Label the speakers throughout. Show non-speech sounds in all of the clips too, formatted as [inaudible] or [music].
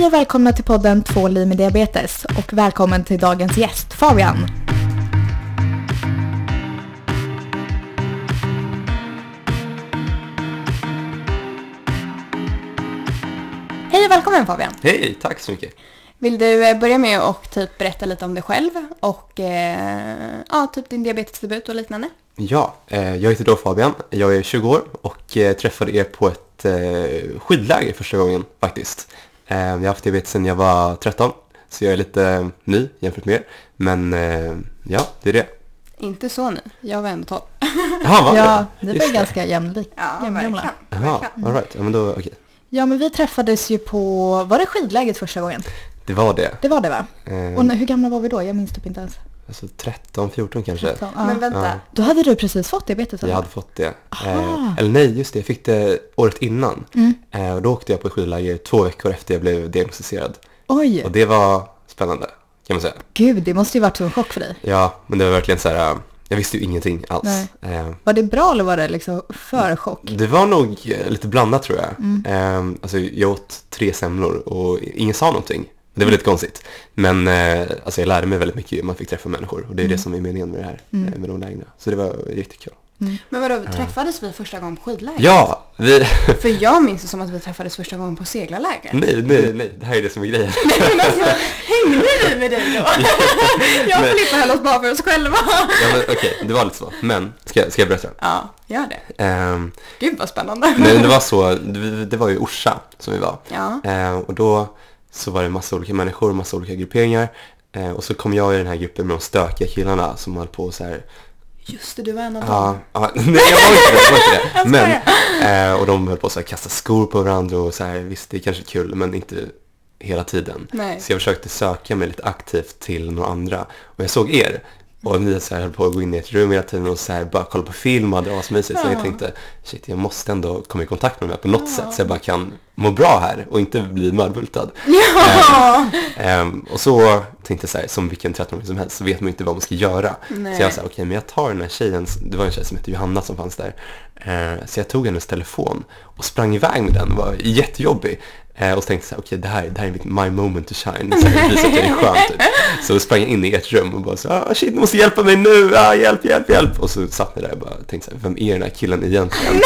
Speaker 1: Hej och välkomna till podden Två liv med diabetes och välkommen till dagens gäst Fabian. Hej och välkommen Fabian.
Speaker 2: Hej, tack så mycket.
Speaker 1: Vill du eh, börja med att typ berätta lite om dig själv och eh, ja, typ din diabetesdebut och liknande?
Speaker 2: Ja, eh, jag heter då Fabian, jag är 20 år och eh, träffade er på ett eh, skidläger första gången faktiskt. Eh, jag har haft diabetes sedan jag var 13, så jag är lite eh, ny jämfört med er. Men eh, ja, det är det.
Speaker 1: Inte så ny, jag var ändå 12. [laughs]
Speaker 2: Jaha, var
Speaker 3: Ja,
Speaker 2: det?
Speaker 3: ni
Speaker 2: Just
Speaker 3: var ganska jämlika.
Speaker 1: Ja.
Speaker 2: Jaha, all right. Ja, men då, okej.
Speaker 3: Ja, men vi träffades ju på, var det skidläget första gången?
Speaker 2: Det var det.
Speaker 3: Det var det va?
Speaker 2: Eh,
Speaker 3: Och när, hur gamla var vi då? Jag minns typ inte ens.
Speaker 2: Alltså 13, 14 kanske.
Speaker 3: Så, ja.
Speaker 1: Men vänta,
Speaker 2: Ja.
Speaker 3: Då hade du precis fått diabetes
Speaker 2: Jag hade fått det. Eh, eller nej, just det. Jag fick det året innan.
Speaker 3: Mm.
Speaker 2: Eh, och då åkte jag på skidläger två veckor efter jag blev diagnostiserad.
Speaker 3: Oj,
Speaker 2: Och det var spännande, kan man säga.
Speaker 3: gud det måste ju varit en chock för dig.
Speaker 2: Ja, men det var verkligen så här. äh, Jag visste ju ingenting alls. Eh,
Speaker 3: Var det bra eller var det liksom för chock?
Speaker 2: Det var nog eh, lite blandat tror jag.
Speaker 3: Mm.
Speaker 2: Eh, Alltså jag åt tre semlor och ingen sa någonting. Det var lite konstigt. Men eh, alltså jag lärde mig väldigt mycket. Man fick träffa människor och det är
Speaker 3: Mm.
Speaker 2: det som är meningen med det här. eh, Med de lägren. Så det var riktigt kul.
Speaker 1: men vadå, träffades vi första gången på skidläger?
Speaker 2: Ja, vi... [laughs]
Speaker 1: För jag minns det som att vi träffades första gången på seglarläger.
Speaker 2: nej, nej, nej. Det här är det som är grejen. [laughs]
Speaker 1: Men alltså, hängde vi med dig då? [laughs] jag och Filippa höll oss bara för oss själva.
Speaker 2: Ja, men okej, det var lite så. Men, ska, jag- ska jag berätta?
Speaker 1: Ja, gör det.
Speaker 2: Ehm,
Speaker 1: Gud vad spännande.
Speaker 2: Nej, det var så, det, det var ju Orsa som vi var.
Speaker 1: Ja.
Speaker 2: Eh, och då så var det massa olika människor, massa olika grupperingar. Eh, och så kom jag i den här gruppen med de stökiga killarna som höll på så här.
Speaker 1: Just det, du var en av dem.
Speaker 2: Ja, ja, [laughs] nej jag var inte det, jag var inte det. Men, eh, och de höll på här kasta skor på varandra och så här, visst det är kanske kul men inte hela tiden.
Speaker 1: Nej.
Speaker 2: Så jag försökte söka mig lite aktivt till några andra. Och jag såg er. Och ni så här höll på att gå in i ett rum hela tiden och så här bara kolla på film och hade asmysigt. Så jag tänkte, shit jag måste ändå komma i kontakt med dem här på något sätt så jag bara kan må bra här och inte bli mördbultad. [laughs]
Speaker 1: Ja!
Speaker 2: Ehm, och så tänkte jag så här, som vilken 13-åring som helst så vet man ju inte vad man ska göra.
Speaker 1: Nej.
Speaker 2: Så jag sa, okej men jag tar den här tjejen, det var en tjej som hette Johanna som fanns där. Eh, så jag tog hennes telefon och sprang iväg med den, var jättejobbig. Eh, och så tänkte jag så här, okej det här, det här är mitt my moment to shine, så här, visa att jag är skön typ. Så sprang jag in i ert rum och bara så ah shit, ni måste hjälpa mig nu, ah, hjälp, hjälp, hjälp. Och så satt ni där och bara tänkte så här, vem är den här killen egentligen?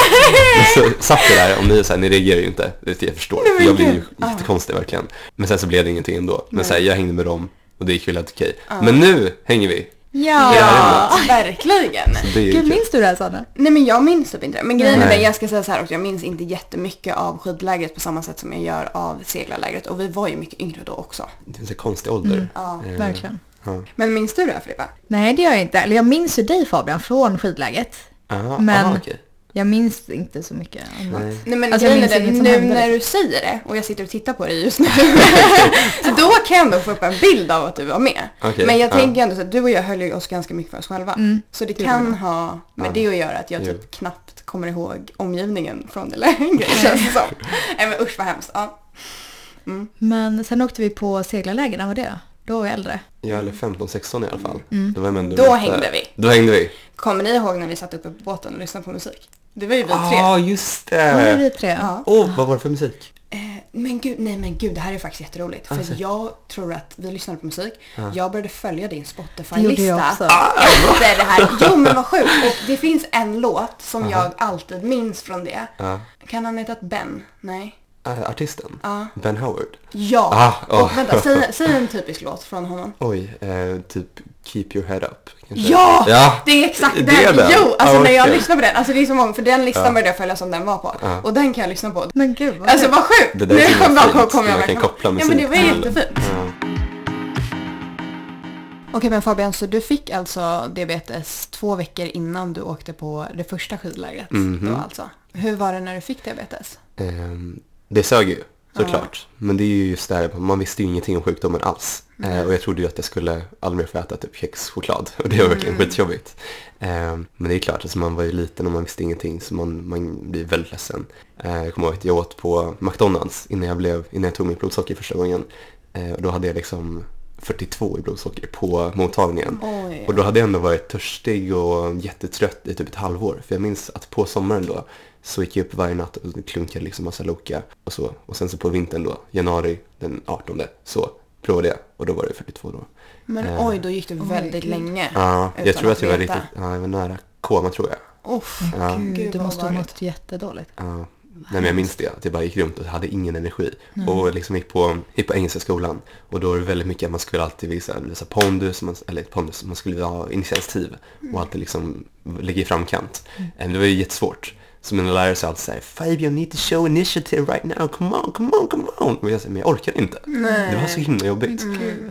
Speaker 2: Och så satt jag där, och ni, så här, ni reagerar ju inte, det jag förstår,
Speaker 1: Nej,
Speaker 2: jag blir ju.
Speaker 1: Ah.
Speaker 2: jättekonstig verkligen. Men sen så blev det ingenting ändå. Men
Speaker 1: Nej.
Speaker 2: så här, jag hängde med dem och det gick väl helt okej. Men nu hänger vi.
Speaker 3: Ja!
Speaker 1: Ja, verkligen.
Speaker 3: Gud, minns du det här Sanna?
Speaker 1: Nej men jag minns typ inte det. Men grejen är det, jag ska säga så här också, jag minns inte jättemycket av skidlägret på samma sätt som jag gör av seglarlägret. Och vi var ju mycket yngre då också.
Speaker 2: Det är en så konstig ålder.
Speaker 1: Ja.
Speaker 2: Eh,
Speaker 3: Verkligen.
Speaker 2: Ja.
Speaker 1: Men minns du det här Filippa?
Speaker 3: Nej, det gör jag inte. Eller jag minns ju dig Fabian från skidläget.
Speaker 2: Aha,
Speaker 3: Men-
Speaker 2: aha, okej.
Speaker 3: Jag minns inte så mycket annat.
Speaker 2: Nej.
Speaker 1: Nej men
Speaker 3: Alltså, jag
Speaker 1: grejen är
Speaker 3: minns
Speaker 1: det,
Speaker 3: inget som
Speaker 1: nu
Speaker 3: hände,
Speaker 1: när du säger det och jag sitter och tittar på dig just nu. [laughs] så då kan jag ändå få upp en bild av att du var med.
Speaker 2: Okej,
Speaker 1: men jag
Speaker 2: ja.
Speaker 1: tänker ändå så att du och jag höll oss ganska mycket för oss själva.
Speaker 3: Mm.
Speaker 1: Så det
Speaker 3: Det
Speaker 1: kan ha med
Speaker 2: Ja.
Speaker 1: det att göra att jag typ knappt kommer ihåg omgivningen från det längre känns det som. Nej men usch vad hemskt. Ja. Mm.
Speaker 3: Men sen åkte vi på seglarläger, när var det då? Var jag äldre.
Speaker 2: Jag är 15-16 i alla fall.
Speaker 3: Mm.
Speaker 2: Då, var jag ändå
Speaker 1: Då hängde vi.
Speaker 2: Då hängde vi.
Speaker 1: Kommer ni ihåg när vi satt uppe på båten och lyssnade på musik? Det var ju vi
Speaker 2: Ja,
Speaker 1: tre.
Speaker 2: ah, just
Speaker 3: Var det
Speaker 2: det.
Speaker 3: vi tre?
Speaker 1: Ja.
Speaker 2: Åh, vad var det för musik?
Speaker 1: Eh, men gud, nej men gud, det här är faktiskt jätteroligt. För
Speaker 2: Alltså.
Speaker 1: jag tror att vi lyssnade på musik.
Speaker 2: Ja.
Speaker 1: Jag började följa din Spotify-lista efter det här. Jo men vad sjukt. Och det finns en låt som jag alltid minns från det.
Speaker 2: Ja.
Speaker 1: Kan han heta Ben? Nej.
Speaker 2: Ah, artisten?
Speaker 1: Ja.
Speaker 2: Ben Howard?
Speaker 1: Ja.
Speaker 2: Ah,
Speaker 1: Och
Speaker 2: åh.
Speaker 1: vänta, säg, [laughs] säg en typisk låt från honom.
Speaker 2: Oj, eh, typ Keep Your Head Up.
Speaker 1: Ja!
Speaker 2: ja!
Speaker 1: Det är exakt
Speaker 2: Det
Speaker 1: den.
Speaker 2: är den?
Speaker 1: Jo, alltså
Speaker 2: Ja,
Speaker 1: när jag
Speaker 2: okej.
Speaker 1: lyssnar på den. Alltså det är så många, för den listan
Speaker 2: Ja.
Speaker 1: började jag följa som den var på.
Speaker 2: Ja.
Speaker 1: Och den kan jag lyssna på.
Speaker 3: Men gud vad
Speaker 1: Alltså vad sjukt!
Speaker 2: Det där är
Speaker 1: Nu kom jag,
Speaker 2: fint,
Speaker 1: kom jag
Speaker 2: när man kan
Speaker 1: verkligen-
Speaker 2: koppla
Speaker 1: Ja
Speaker 2: musik
Speaker 1: men det var jättefint.
Speaker 2: Ja.
Speaker 1: Okej men Fabian, så du fick alltså diabetes två veckor innan du åkte på det första skidlägret
Speaker 2: Mhm.
Speaker 1: då alltså? Hur var det när du fick diabetes?
Speaker 2: Ehm, det sög ju, såklart. Men det är ju just det här, man visste ju ingenting om sjukdomen alls. Eh, och jag trodde ju att jag skulle aldrig mer få äta typ kexchoklad. [laughs] Och det var verkligen skitjobbigt. Ehm, men det är klart, alltså man var ju liten och man visste ingenting så man, man blir väldigt ledsen. Eh, jag kommer ihåg att jag åt på McDonalds innan jag, blev, innan jag tog mitt blodsocker första gången. Eh, och då hade jag liksom 42 i blodsocker på mottagningen.
Speaker 1: Oj.
Speaker 2: Och då hade jag ändå varit törstig och jättetrött i typ ett halvår. För jag minns att på sommaren då så gick jag upp varje natt och klunkade liksom massa Loka och så. Och sen så på vintern då, januari den 18 så provade jag och då var det 42 då.
Speaker 1: Men
Speaker 2: Eh.
Speaker 1: oj, då gick det väldigt
Speaker 3: gud.
Speaker 1: länge.
Speaker 2: Ja, jag tror
Speaker 1: att
Speaker 2: att jag var riktigt, ja, jag var nära koma tror jag.
Speaker 1: Uff,
Speaker 2: Ja.
Speaker 3: Gud,
Speaker 1: Gud, vad
Speaker 3: måste ha mått jättedåligt.
Speaker 2: Ja, nej men jag minns det, att jag bara gick runt och hade ingen energi. Och liksom gick på, gick på engelska skolan. Och då var det väldigt mycket att man skulle alltid visa, visa pondus, man, eller pondus, man skulle ha initiativ och alltid liksom ligga i framkant. Eh, Det var ju jättesvårt. Så mina lärare sa alltid såhär, Fabian, you need to show initiative right now, come on, come on, come on. Och jag sa, men jag orkar inte. Det var så himla jobbigt.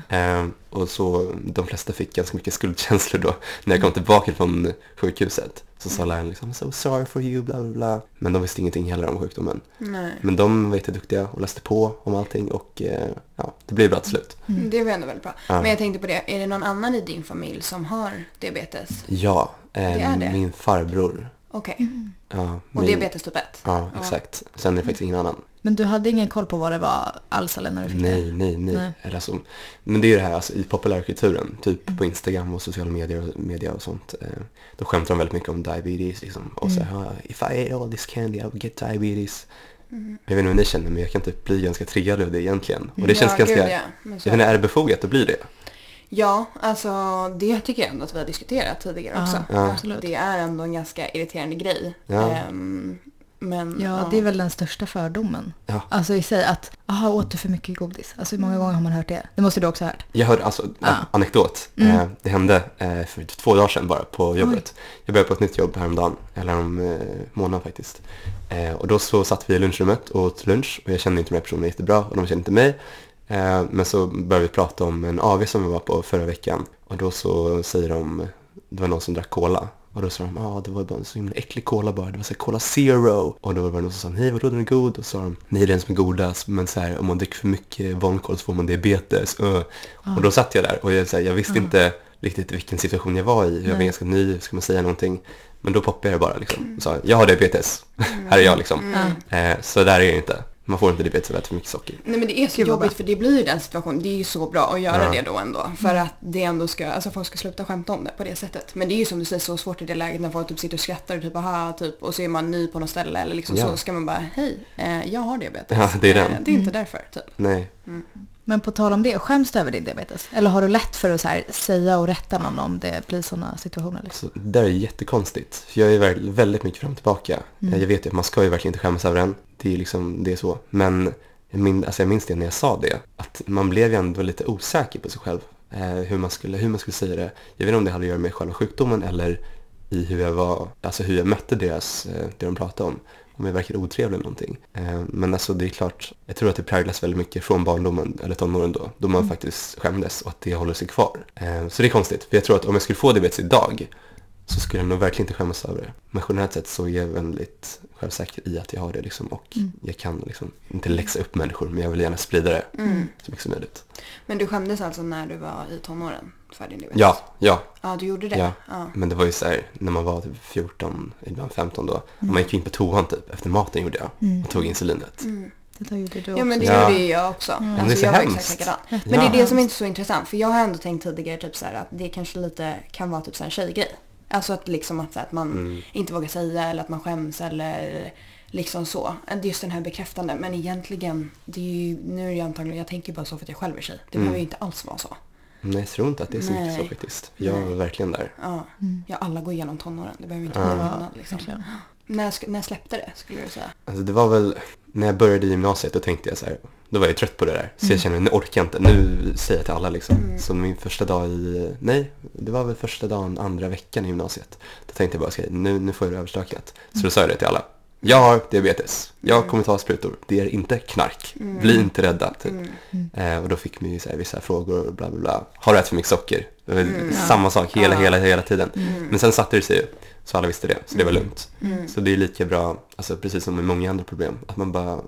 Speaker 2: Eh, och så de flesta fick ganska mycket skuldkänslor då. När jag kom tillbaka från sjukhuset så sa läraren liksom so sorry for you, bla bla bla. Men de visste ingenting heller om sjukdomen.
Speaker 1: nej.
Speaker 2: Men de var jätteduktiga och läste på om allting och eh, ja, det blev bra till slut.
Speaker 1: Det var ändå väldigt bra.
Speaker 2: Ja.
Speaker 1: Men jag tänkte på det, är det någon annan i din familj som har diabetes?
Speaker 2: Ja, eh,
Speaker 1: Det är det.
Speaker 2: min farbror.
Speaker 1: Okej.
Speaker 2: Ja,
Speaker 1: Och diabetes typ 1?
Speaker 2: Ja, exakt. Sen är det faktiskt ingen annan.
Speaker 3: Men du hade ingen koll på vad det var alls eller när du fick
Speaker 2: Nej,
Speaker 3: det?
Speaker 2: nej, nej.
Speaker 3: Nej.
Speaker 2: Alltså, men det är ju det här alltså, i populärkulturen, typ på Instagram och sociala medier och, media och sånt. Eh, då skämtar de väldigt mycket om diabetes liksom. Och så här, "Ah, if I ate all this candy I would get diabetes. Jag vet inte hur ni känner men jag kan typ bli ganska triggad av det egentligen. Och det känns
Speaker 1: ja,
Speaker 2: ganska,
Speaker 1: Gud, ja. Så-
Speaker 2: jag vet inte, är det befogat att bli det?
Speaker 1: Ja, alltså det tycker jag ändå att vi har diskuterat tidigare
Speaker 3: Ja,
Speaker 1: också.
Speaker 2: Ja.
Speaker 3: Absolut.
Speaker 1: Det är ändå en ganska irriterande grej.
Speaker 2: Ja.
Speaker 1: Ehm, men
Speaker 3: Ja, det är väl den största fördomen.
Speaker 2: Ja.
Speaker 3: Alltså i sig att, aha, åt du för mycket godis? Alltså hur många gånger har man hört det? Det måste du också ha hört.
Speaker 2: Jag hörde, alltså,
Speaker 3: Ja.
Speaker 2: anekdot.
Speaker 3: Mm.
Speaker 2: Eh, det hände eh, för två dagar sedan bara på jobbet. Jag började på ett nytt jobb häromdagen, eller om eh, månaden faktiskt. Eh, och då så satt vi i lunchrummet och åt lunch och jag kände inte de här personerna jättebra och de kände inte mig. Eh, men så började vi prata om en AV som vi var på förra veckan och då så säger de, det var någon som drack cola. Och då sa de, ja ah, det var bara en så himla äcklig cola bara, det var så cola zero. Och då var det någon som sa, nej vadå den är god? Och så sa de, nej den som är godast, men så här, om man dricker för mycket vankoll så får man diabetes. Uh. Och då satt jag där och jag, så här, jag visste inte riktigt vilken situation jag var i. Jag var
Speaker 3: Nej.
Speaker 2: ganska ny, ska man säga någonting? Men då poppade jag bara liksom och sa, jag har diabetes, här är jag liksom. Eh, så där är det inte. Man får inte diabetes av att äta för mycket socker.
Speaker 1: Nej men det är så
Speaker 3: Gud,
Speaker 1: jobbigt för det blir ju den situationen. Det är ju så bra att göra
Speaker 2: Ja.
Speaker 1: det då ändå. För att det ändå ska, alltså folk ska sluta skämta om det på det sättet. Men det är ju som du säger så svårt i det läget när folk typ sitter och skrattar och typ aha typ och så är man ny på något ställe eller liksom
Speaker 2: Ja.
Speaker 1: så ska man bara hej, eh, jag har diabetes.
Speaker 2: Ja, det är den.
Speaker 1: Eh, det är inte därför typ.
Speaker 2: Nej,
Speaker 3: Men på tal om det, skäms du över din diabetes? Eller har du lätt för att här, säga och rätta någon om det blir sådana situationer? Liksom?
Speaker 2: så det där är jättekonstigt. För jag är väl- väldigt mycket fram och tillbaka.
Speaker 3: Mm.
Speaker 2: Jag vet ju att man ska ju verkligen inte skämmas över den. Det är liksom, det är så. Men jag, min, alltså jag minns det när jag sa det. Att man blev ju ändå lite osäker på sig själv. Eh, hur, man skulle, hur man skulle säga det. Jag vet inte om det hade att göra med själva sjukdomen eller i hur jag var, alltså hur jag mötte deras, eh, det de pratade om. Om jag verkade otrevlig eller någonting. Eh, men alltså det är klart, jag tror att det präglas väldigt mycket från barndomen, eller tonåren då, då man faktiskt skämdes och att det håller sig kvar. Eh, så det är konstigt, för jag tror att om jag skulle få diabetes idag så skulle jag nog verkligen inte skämmas över det. Men generellt sett så är jag väldigt självsäker i att jag har det liksom och jag kan liksom inte läxa upp människor men jag vill gärna sprida det
Speaker 1: Mm.
Speaker 2: så mycket som möjligt.
Speaker 1: Men du skämdes alltså när du var i tonåren för din diabetes?
Speaker 2: Ja, ja,
Speaker 1: Ja, du gjorde det?
Speaker 2: Ja.
Speaker 1: ja.
Speaker 2: men det var ju så här när man var typ 14, ibland 15 då. Och man gick in på toan typ, efter maten gjorde jag och tog insulinet.
Speaker 3: Det tar ju det du
Speaker 1: Ja men det gjorde ju jag också.
Speaker 2: det är
Speaker 1: Alltså,
Speaker 2: så
Speaker 1: jag var
Speaker 2: hemskt.
Speaker 1: exakt likadan. Men
Speaker 2: Ja.
Speaker 1: det är det som inte är så intressant. För jag har ändå tänkt tidigare typ så här, att det kanske lite kan vara typ så här en tjejgrej. Alltså att liksom att, att man
Speaker 2: Mm.
Speaker 1: inte vågar säga eller att man skäms eller liksom så. Just den här bekräftande. Men egentligen, det är ju, nu är det ju antagligen, jag tänker bara så för att jag själv är tjej. Det behöver ju inte alls vara så.
Speaker 2: Nej, jag tror inte att det är så mycket
Speaker 1: Nej.
Speaker 2: så faktiskt. Jag var verkligen där.
Speaker 1: Ja, ja alla går igenom tonåren. Det behöver inte
Speaker 2: Ja.
Speaker 1: vara någon
Speaker 3: Ja,
Speaker 1: annan liksom. När, när släppte det skulle du säga?
Speaker 2: Alltså det var väl, när jag började gymnasiet då tänkte jag så här, då var jag trött på det där. Så jag kände, nu orkar jag inte, nu säger jag till alla liksom. Så min första dag i, nej, det var väl första dagen, andra veckan i gymnasiet. Då tänkte jag bara, okej, nu, nu får jag det överstökat. Så då sa jag det till alla. Jag har diabetes, jag kommer ta sprutor, det är inte knark, bli inte rädda. Typ. Eh, och då fick man ju så här, vissa frågor och bla bla bla. Har du ätit för mycket socker? Var Samma sak hela, hela, hela tiden. Men sen satte det sig ju, så alla visste det, så det var lugnt. Så det är lika bra, alltså precis som med många andra problem, att man bara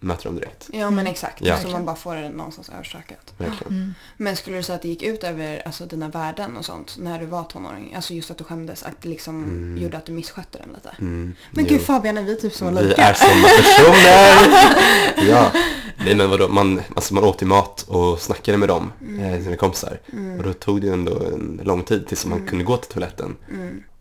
Speaker 2: möter dem direkt.
Speaker 1: Ja men exakt.
Speaker 2: Ja.
Speaker 1: Så man bara får det någonstans överstökat.
Speaker 2: Verkligen.
Speaker 1: Men skulle du säga att det gick ut över alltså, dina värden och sånt när du var tonåring? Alltså just att du skämdes, att det liksom gjorde att du misskötte den lite?
Speaker 2: Mm,
Speaker 1: Men
Speaker 2: jo.
Speaker 1: gud Fabian, är vi typ
Speaker 2: Vi
Speaker 1: lika?
Speaker 2: är sådana [laughs] personer! ja. Nej men vadå, man, alltså man åt ju mat och snackade med dem,
Speaker 1: Mm.
Speaker 2: eh, sina kompisar. Och då tog det ju ändå en lång tid tills man kunde gå till toaletten.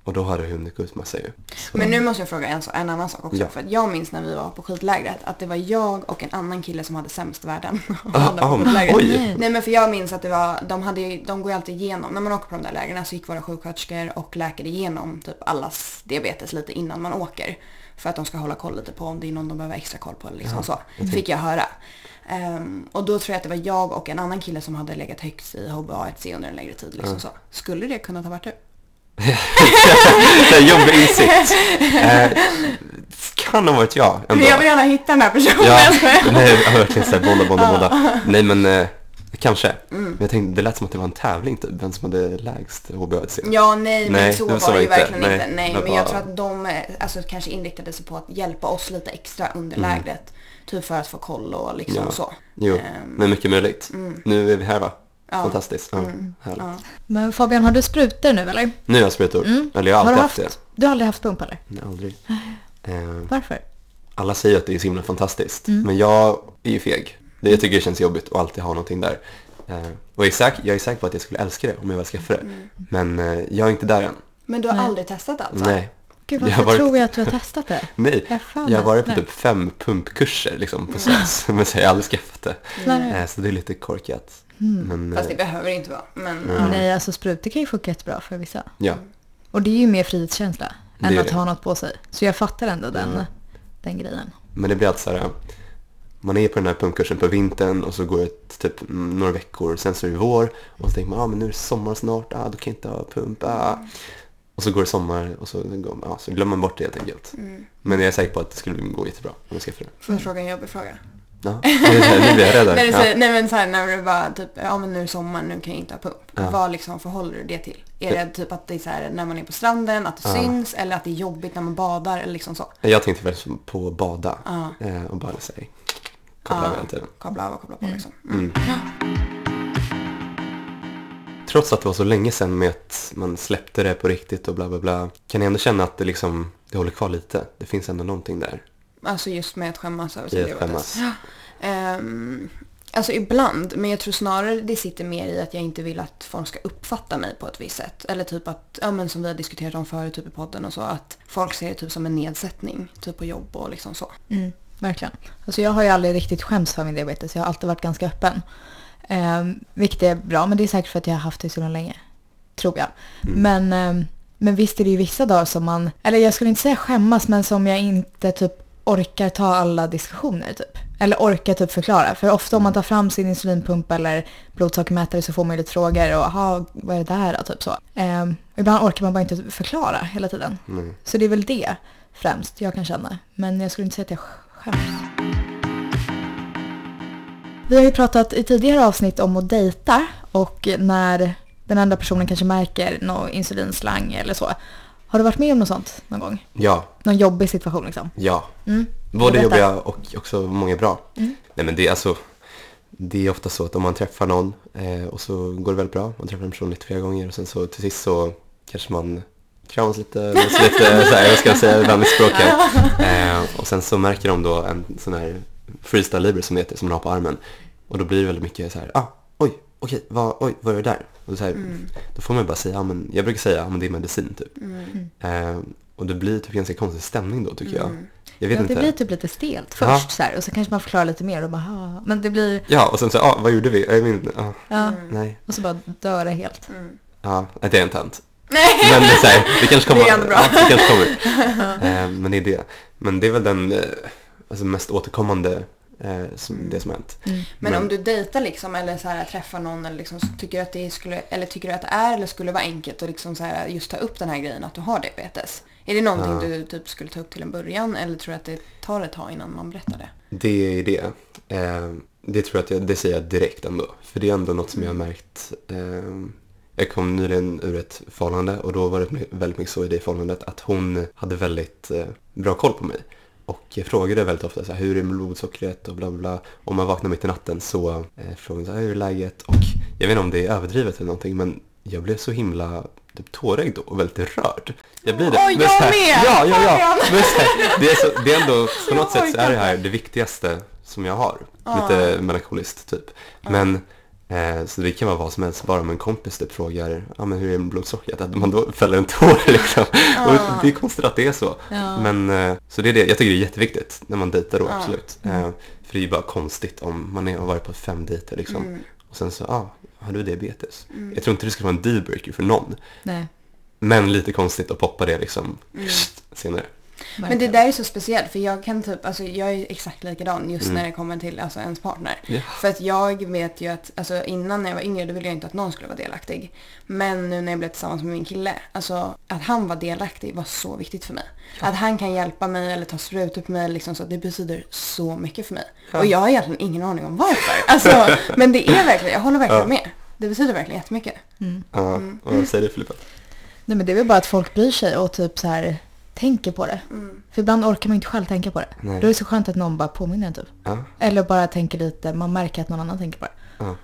Speaker 2: Och då hade det hunnit gå ut massa ju.
Speaker 1: Men nu måste jag fråga en, så- en annan sak också.
Speaker 2: Ja.
Speaker 1: För att jag minns när vi var på skidlägret att det var jag och en annan kille som hade sämst värden. [laughs]
Speaker 2: Ah, ah, oj.
Speaker 1: Nej men för jag minns att det var, de, hade, de går ju alltid igenom, när man åker på de där lägren så gick våra sjuksköterskor och läkare igenom typ allas diabetes lite innan man åker. För att de ska hålla koll lite på om det är någon de behöver extra koll på liksom så. Fick jag höra. Ehm, och då tror jag att det var jag och en annan kille som hade legat högst i HbA1c under en längre tid. Liksom så. Skulle det kunna ha varit du?
Speaker 2: En jobbig insikt. Eh, kan ha varit jag ändå.
Speaker 1: Men jag vill gärna hitta den här personen.
Speaker 2: Ja, nej, jag har verkligen såhär bonda, bonda, bonda. Nej men eh, kanske.
Speaker 1: Mm.
Speaker 2: Men jag tänkte, det lät som att det var en tävling typ, vem som hade lägst HbA1c.
Speaker 1: Ja, nej, men
Speaker 2: Nej,
Speaker 1: så
Speaker 2: det
Speaker 1: var,
Speaker 2: så
Speaker 1: det ju verkligen
Speaker 2: Nej,
Speaker 1: inte. Nej, men
Speaker 2: var-
Speaker 1: jag tror att de eh, alltså, kanske inriktade sig på att hjälpa oss lite extra under lägret. Typ för att få koll och liksom
Speaker 2: Mm. Ja.
Speaker 1: så.
Speaker 2: Jo,
Speaker 1: Ehm,
Speaker 2: men mycket möjligt. Nu är vi här va?
Speaker 1: Ja.
Speaker 2: Fantastiskt. Ja, härligt.
Speaker 1: ja.
Speaker 3: Men Fabian, har du sprutor nu eller?
Speaker 2: Nu har jag sprutor. Eller jag har
Speaker 3: Har
Speaker 2: alltid
Speaker 3: du
Speaker 2: haft,
Speaker 3: haft?
Speaker 2: det.
Speaker 3: Du har aldrig haft pump eller?
Speaker 2: Nej, aldrig. Eh,
Speaker 3: Varför?
Speaker 2: alla säger att det är så himla fantastiskt.
Speaker 1: Mm.
Speaker 2: Men jag är ju feg. Det, jag tycker det känns jobbigt att alltid ha någonting där. Eh, och jag är, säker, jag är säker på att jag skulle älska det om jag väl skaffade det.
Speaker 1: Mm.
Speaker 2: Men eh, jag är inte där än.
Speaker 1: Men du har
Speaker 3: Nej.
Speaker 1: aldrig testat alltså?
Speaker 2: Nej.
Speaker 3: Gud,
Speaker 2: Jag har
Speaker 3: varför
Speaker 2: varit-
Speaker 3: tror jag att du har testat det? [laughs]
Speaker 2: Nej,
Speaker 3: Jag har
Speaker 2: jag har varit på typ fem pumpkurser liksom på SÖS. [laughs] Men så har jag aldrig skaffat det.
Speaker 3: Nej.
Speaker 2: Eh, så det är lite korkat.
Speaker 3: Mm.
Speaker 2: Men
Speaker 1: Fast det
Speaker 2: eh,
Speaker 1: behöver inte vara. Men,
Speaker 2: Mm.
Speaker 1: ja.
Speaker 3: Nej, alltså sprutor kan ju funka jättebra för vissa.
Speaker 2: ja,
Speaker 3: Och det är ju mer frihetskänsla än att
Speaker 2: det.
Speaker 3: ha något på sig. Så jag fattar ändå den,
Speaker 2: Ja.
Speaker 3: den grejen.
Speaker 2: men det blir alltid så här. Man är på den här pumpkursen på vintern och så går det typ några veckor. Sen så är det vår och så tänker man ah, men nu är det sommar snart. Ah, då kan jag inte ha pump. Ah. Och så går det sommar och så, går, ah, så glömmer man bort det helt enkelt.
Speaker 1: Mm.
Speaker 2: Men jag är säker på att det skulle gå jättebra om jag skaffade det.
Speaker 1: Får jag fråga en jobbig fråga?
Speaker 2: Ja, nu blir jag rädd Ja.
Speaker 1: nej men så här, när du bara typ, ja men nu är sommar, nu kan jag inte ha pump.
Speaker 2: Ja.
Speaker 1: Vad liksom förhåller du det till? Är det typ att det är så här när man är på stranden, att det
Speaker 2: Ja.
Speaker 1: syns eller att det är jobbigt när man badar eller liksom så?
Speaker 2: Jag tänkte väl på bada eh, och bara säga koppla över hela tiden.
Speaker 1: Koppla av och koppla på liksom.
Speaker 2: Mm. Trots att det var så länge sedan med att man släppte det på riktigt och bla bla bla. Kan jag ändå känna att det liksom, det håller kvar lite. Det finns ändå någonting där.
Speaker 1: Alltså just med att skämmas över diabetes.
Speaker 2: skämmas.
Speaker 1: Ja. Ehm, alltså ibland, men jag tror snarare det sitter mer i att jag inte vill att folk ska uppfatta mig på ett visst sätt. Eller typ att, ja men som vi har diskuterat om förut typ i podden och så, att folk ser det typ som en nedsättning, typ på jobb och liksom så.
Speaker 3: Mm, verkligen. Alltså jag har ju aldrig riktigt skämts för min diabetes. Jag har alltid varit ganska öppen. Um, vilket är bra, men det är säkert för att jag har haft det så länge. Tror jag. Men, ehm, men visst är det ju vissa dagar som man, eller jag skulle inte säga skämmas, men som jag inte typ orkar ta alla diskussioner typ. Eller orkar typ förklara. För ofta om man tar fram sin insulinpump eller blodsockermätare så får man ju lite frågor och aha, vad är det där då? Typ så. Ehm, ibland orkar man bara inte förklara hela tiden.
Speaker 2: Mm.
Speaker 3: Så det är väl det främst jag kan känna. Men jag skulle inte säga att jag skäms. Vi har ju pratat i tidigare avsnitt om att dejta och när den andra personen kanske märker någon insulinslang eller så. Har du varit med om något sånt någon gång?
Speaker 2: Ja,
Speaker 3: Någon jobbig situation liksom?
Speaker 2: ja.
Speaker 3: Mm.
Speaker 2: Både jobbiga och också många bra.
Speaker 3: Mm.
Speaker 2: Nej men det är alltså, det är ofta så att om man träffar någon eh, och så går det väldigt bra. Man träffar en person lite flera gånger och sen så till sist så kanske man kramas lite, [laughs] lite så här, jag ska säga vänligt språk här. Eh, och sen så märker de då en sån här freestyle libre som det heter, som man har på armen. Och då blir det väldigt mycket så här, ah, oj, okej, vad, oj, vad är det där? Och så här, Då får man bara säga, ja, men, jag brukar säga, ja men det är medicin typ. Eh, och det blir typ ganska konstig stämning då tycker jag. Jag vet
Speaker 3: Ja,
Speaker 2: inte.
Speaker 3: det blir typ lite stelt
Speaker 2: Ja.
Speaker 3: först så här, och så kanske man förklarar lite mer och bara "Ah." Men det blir,
Speaker 2: Ja, och sen så, ja, vad gjorde vi? Jag min, ja,
Speaker 3: ja,
Speaker 2: nej,
Speaker 3: och så bara dör det helt.
Speaker 2: ja, det är inte hänt. Men det, är så här, det kanske kommer.
Speaker 1: Det är ändå bra.
Speaker 2: Ja, det kanske kommer. [laughs] eh, men det är det. Men det är väl den eh, alltså mest återkommande, eh, som, det som hänt.
Speaker 3: Mm.
Speaker 1: Men om du dejtar liksom eller så här, träffar någon eller liksom, så tycker du att det skulle, eller tycker du att det är eller skulle vara enkelt att liksom så här, just ta upp den här grejen att du har diabetes? Är det någonting
Speaker 2: Ja.
Speaker 1: du typ skulle ta upp till en början eller tror du att det tar ett tag innan man berättar det?
Speaker 2: Det är det. Eh, det tror jag att jag, det säger jag direkt ändå. För det är ändå något som jag har märkt. Eh, jag kom nyligen ur ett förhållande och då var det väldigt mycket så i det förhållandet att hon hade väldigt eh, bra koll på mig. Och jag frågade väldigt ofta så här, hur är blodsockret och bla bla bla. Om man vaknar mitt i natten så eh, frågade så här, hur är läget? Och jag vet inte om det är överdrivet eller någonting men jag blev så himla typ, tårögd då och väldigt rörd. Jag blir det. Men så
Speaker 1: jag
Speaker 2: här-
Speaker 1: med!
Speaker 2: Ja, ja, ja. Men så här, det, är så, det är ändå, på något sätt så är det här det viktigaste som jag har. Lite melankoliskt typ. Men så det kan vara vad som helst, bara om en kompis typ frågar ja, men hur är blodsockret, att man då fäller en tår [laughs] liksom. Och det är konstigt att det är så.
Speaker 3: Ja.
Speaker 2: Men, eh, så det är det, jag tycker det är jätteviktigt när man dejtar då,
Speaker 1: Ja.
Speaker 2: absolut. Eh, för det är ju bara konstigt om man är, har varit på fem dejter liksom.
Speaker 1: Mm.
Speaker 2: Och sen så, ja, ah, har du diabetes? Jag tror inte det skulle vara en dealbreaker för någon.
Speaker 3: Nej.
Speaker 2: Men lite konstigt att poppa det liksom senare.
Speaker 1: Men det där är så speciellt för jag kan typ, alltså jag är exakt likadan just när det kommer till alltså, ens partner.
Speaker 2: Ja.
Speaker 1: För att jag vet ju att, alltså innan när jag var yngre då ville jag inte att någon skulle vara delaktig. Men nu när jag blev tillsammans med min kille, alltså att han var delaktig var så viktigt för mig. Att han kan hjälpa mig eller ta sprutor på mig liksom så det betyder så mycket för mig. Och jag har egentligen ingen aning om varför. Alltså, [laughs] men det är verkligen, jag håller verkligen
Speaker 2: Ja.
Speaker 1: med. Det betyder verkligen jättemycket.
Speaker 2: Ja,
Speaker 1: Mm.
Speaker 2: och vad säger du Filippa?
Speaker 3: Nej men det är väl bara att folk bryr sig och typ så här tänker på det. För ibland orkar man inte själv tänka på det.
Speaker 2: Nej.
Speaker 3: Då är det så skönt att någon bara påminner en typ.
Speaker 2: Ja,
Speaker 3: Eller bara tänker lite, man märker att någon annan tänker på det.
Speaker 2: ja.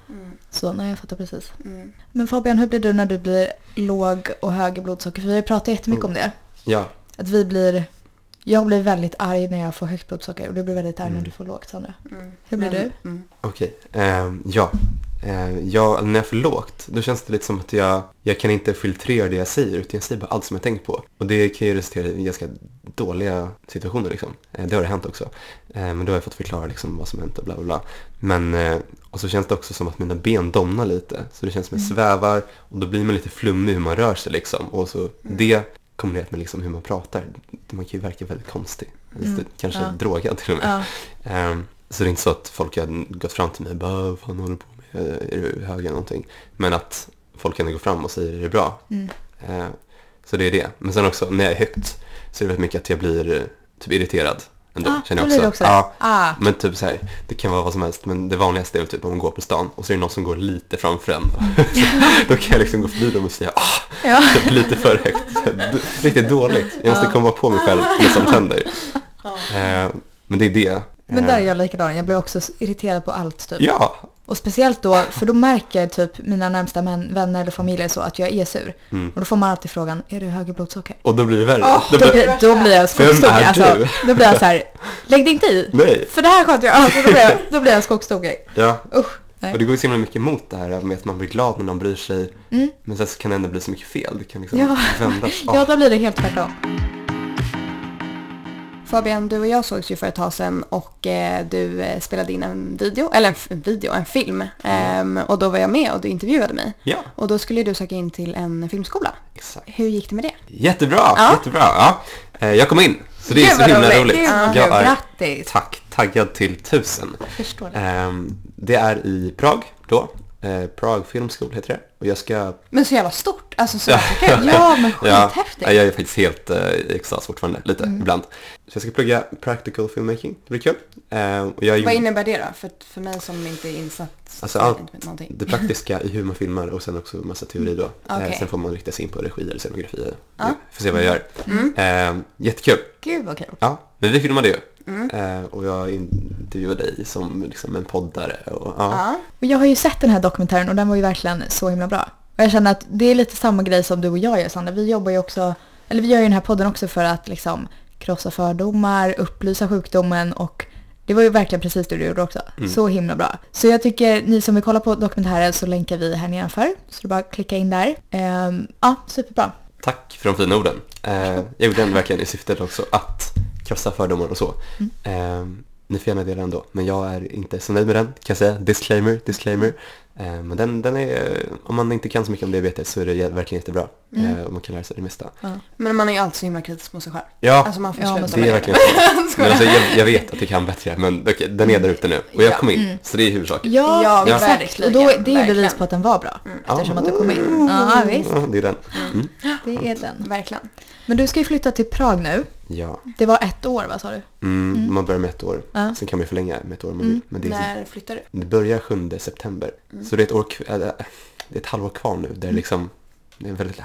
Speaker 3: Så nej, jag fattar precis.
Speaker 1: Mm.
Speaker 3: Men Fabian, hur blir du när du blir låg och hög i blodsocker? För vi har ju pratat jättemycket om det.
Speaker 2: ja.
Speaker 3: Att vi blir... Jag blir väldigt arg när jag får högt blodsocker och du blir väldigt arg när du får lågt, Sandra. Hur blir du?
Speaker 1: Mm.
Speaker 2: Okej, ehm, ja. Eh, ja, när jag får lågt, då känns det lite som att jag, jag kan inte filtrera det jag säger, utan jag säger bara allt som jag tänkt på. Och det kan ju resultera i ganska dåliga situationer liksom. Eh, det har det hänt också. Eh, men då har jag fått förklara liksom vad som hänt och bla bla bla. Men, eh, och så känns det också som att mina ben domnar lite. Så det känns som att jag svävar och då blir man lite flummig hur man rör sig liksom. Och så det kombinerat med liksom hur man pratar. Man kan ju verka väldigt konstig. Lite, kanske
Speaker 3: Ja.
Speaker 2: drogad till och med.
Speaker 3: Ja.
Speaker 2: Ehm, så det är inte så att folk har gått fram till mig och bara vad fan håller du på? Är du hög eller någonting? Men att folk ändå går fram och säger är det bra?
Speaker 3: Mm.
Speaker 2: Ehm, så det är det. Men sen också när jag är högt så är det väldigt mycket att jag blir eh, typ irriterad. Ändå,
Speaker 3: Ah,
Speaker 2: känner jag också.
Speaker 3: det också det.
Speaker 2: Ja,
Speaker 3: Ah.
Speaker 2: men typ så här, det kan vara vad som helst. Men det vanligaste är väl typ om man går på stan och så är det någon som går lite framför en. [laughs] Då kan jag liksom gå förbi dem och säga ah,
Speaker 3: Ja.
Speaker 2: typ lite för högt. Riktigt dåligt. Jag måste komma på mig själv med sånt händer. Ehm, men det är det.
Speaker 3: Men där är jag likadan. Jag blir också irriterad på allt typ.
Speaker 2: Ja,
Speaker 3: Och speciellt då, för då märker typ mina närmsta män, vänner eller familjer så att jag är sur.
Speaker 2: Mm.
Speaker 3: Och då får man alltid frågan, är du hög i blodsocker?
Speaker 2: och då blir det värre.
Speaker 1: Åh,
Speaker 2: då
Speaker 3: Då
Speaker 2: blir,
Speaker 3: då blir jag skogstokig. Alltså, då blir jag så här, [laughs] lägg dig inte i.
Speaker 2: nej,
Speaker 3: För det här sköter jag. Alltså, då, blir jag då blir jag skogstokig.
Speaker 2: ja.
Speaker 3: Usch. Nej.
Speaker 2: Och det går ju så himla mycket emot det här med att man blir glad när någon bryr sig.
Speaker 3: Mm.
Speaker 2: Men sen så kan det ändå bli så mycket fel. Det kan liksom
Speaker 3: Ja.
Speaker 2: vändas. [laughs]
Speaker 3: Ja, då blir det helt tvärtom.
Speaker 1: Fabian, du och jag sågs ju för ett tag sedan och eh, du eh, spelade in en video, eller en, en video, en film. Ehm, och då var jag med och du intervjuade mig.
Speaker 2: Ja,
Speaker 1: Och då skulle du söka in till en filmskola.
Speaker 2: exakt.
Speaker 1: Hur gick det med det?
Speaker 2: Jättebra,
Speaker 1: Ja.
Speaker 2: jättebra. Ja. Eh, Jag kom in, så det är så himla
Speaker 1: roligt.
Speaker 2: roligt.
Speaker 3: Vad
Speaker 2: Jag är,
Speaker 3: Grattis.
Speaker 2: tack, taggad till tusen.
Speaker 3: Förstår det.
Speaker 2: Ehm, Det är i Prag då. Eh, Prag Film School heter det. Och jag ska...
Speaker 1: Men så jävla stort, alltså så
Speaker 2: Ja.
Speaker 3: Ja, men [laughs]
Speaker 2: Ja,
Speaker 3: skithäftigt.
Speaker 2: jag är faktiskt helt eh, extas fortfarande, lite ibland. Så jag ska plugga practical filmmaking, det blir kul. Ehm, och jag
Speaker 1: Vad
Speaker 2: gjorde-
Speaker 1: innebär det då? För, för mig som inte är insatt
Speaker 2: Alltså,
Speaker 1: det inte någonting.
Speaker 2: Det praktiska i hur man filmar och sen också massa teori då.
Speaker 1: Okej.
Speaker 2: Eh, sen får man rikta sig in på regi eller scenografi.
Speaker 1: Ja.
Speaker 2: Får se vad jag gör. Eh, jättekul.
Speaker 3: Gud vad kul.
Speaker 2: Ja, men vi filmade ju. Eh, och jag intervjuade dig som liksom en poddare. Och, ja.
Speaker 1: Ja.
Speaker 3: Och jag har ju sett den här dokumentären och den var ju verkligen så himla bra. Och jag känner att det är lite samma grej som du och jag gör Sandra. Vi jobbar ju också, eller vi gör ju den här podden också för att liksom krossa fördomar, upplysa sjukdomen och det var ju verkligen precis det du gjorde också. Så himla bra. Så jag tycker ni som vill kolla på dokumentären så länkar vi här nedanför. Så det är bara att klicka in där. Ehm, ja, superbra.
Speaker 2: Tack för de fina orden. Eh, jag gjorde den verkligen i syftet också att krossa fördomar och så. Eh, ni får gärna dela den då, men jag är inte så nöjd med den kan jag säga. Disclaimer, disclaimer. Eh, men den, den är, om man inte kan så mycket om diabetes så är det verkligen jättebra. Eh, och man kan lära sig det mesta.
Speaker 1: Men man är ju alltid så himla kritisk mot sig själv.
Speaker 2: Ja,
Speaker 1: Alltså man får
Speaker 3: Ja,
Speaker 2: det är verkligen så. [laughs] Men alltså, jag, jag vet att jag kan bättre, men okej, den är där ute nu. Och jag
Speaker 1: Ja.
Speaker 2: kom in, så det är huvudsaken.
Speaker 3: Ja,
Speaker 1: Ja,
Speaker 3: exakt.
Speaker 1: verkligen,
Speaker 3: Och då, det är ju bevis på att den var bra.
Speaker 2: Ja.
Speaker 3: Eftersom att du kom in. Ja, visst.
Speaker 2: Ja, det är den. Mm.
Speaker 3: Det är den.
Speaker 1: Verkligen.
Speaker 3: Men du ska ju flytta till Prag nu.
Speaker 2: Ja,
Speaker 3: Det var ett år, vad sa du?
Speaker 2: mm, man börjar med ett år.
Speaker 3: Ja.
Speaker 2: Sen kan man förlänga med ett år om man vill. Men det, är,
Speaker 1: När flyttar du?
Speaker 2: det börjar 7 september. Så det är ett år, äh, det är ett halvår kvar nu. Där liksom, det är väldigt,